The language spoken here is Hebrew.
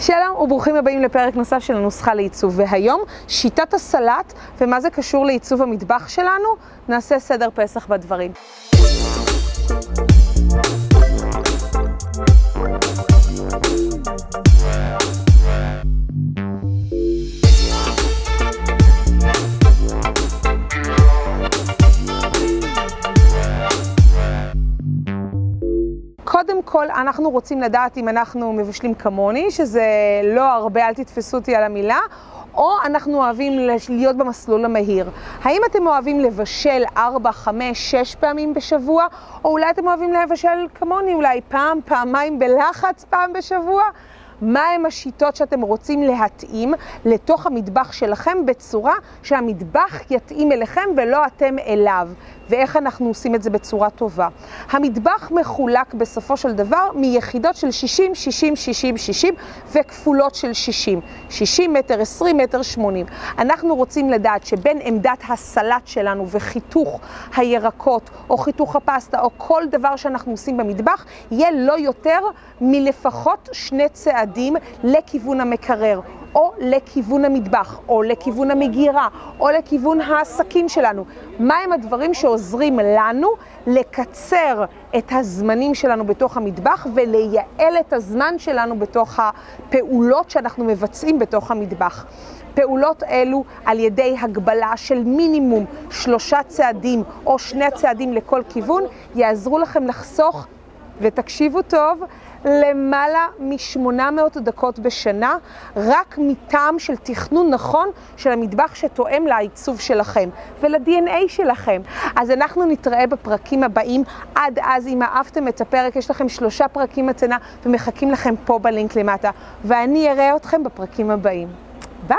שלום וברוכים הבאים לפרק נוסף של הנוסחה לעיצוב. והיום שיטת הסלט ומה זה קשור לעיצוב המטבח שלנו, נעשה סדר פסח בדברים. קודם כל, אנחנו רוצים לדעת אם אנחנו מבשלים כמוני, שזה לא הרבה, אל תתפסו אותי על המילה, או אנחנו אוהבים להיות במסלול המהיר. האם אתם אוהבים לבשל 4, 5, 6 פעמים בשבוע, או אולי אתם אוהבים לבשל כמוני, אולי פעם, פעמיים בלחץ פעם בשבוע? מהם השיטות שאתם רוצים להתאים לתוך המטבח שלכם בצורה שהמטבח יתאים אליכם ולא אתם אליו. ואיך אנחנו עושים את זה בצורה טובה. המטבח מחולק בסופו של דבר מיחידות של 60, 60, 60, 60 וכפולות של 60. 60 מטר, 20 מטר, 80. אנחנו רוצים לדעת שבין עמדת הסלט שלנו וחיתוך הירקות או חיתוך הפסטה או כל דבר שאנחנו עושים במטבח, יהיה לא יותר מלפחות שני צעדים לכיוון המקרר. או לכיוון המטבח, או לכיוון המגירה, או לכיוון העסקים שלנו. מהם הדברים שעוזרים לנו לקצר את הזמנים שלנו בתוך המטבח ולייעל את הזמן שלנו בתוך הפעולות שאנחנו מבצעים בתוך המטבח. פעולות אלו על ידי הגבלה של מינימום שלושה צעדים או שני צעדים לכל כיוון יעזרו לכם לחסוך, ותקשיבו טוב, למעלה מ-800 דקות בשנה, רק מטעם של תכנון נכון של המטבח שתואם לעיצוב שלכם ול-DNA שלכם. אז אנחנו נתראה בפרקים הבאים. עד אז, אם אהבתם את הפרק, יש לכם שלושה פרקים מתנה ומחכים לכם פה בלינק למטה. ואני אראה אתכם בפרקים הבאים. ביי!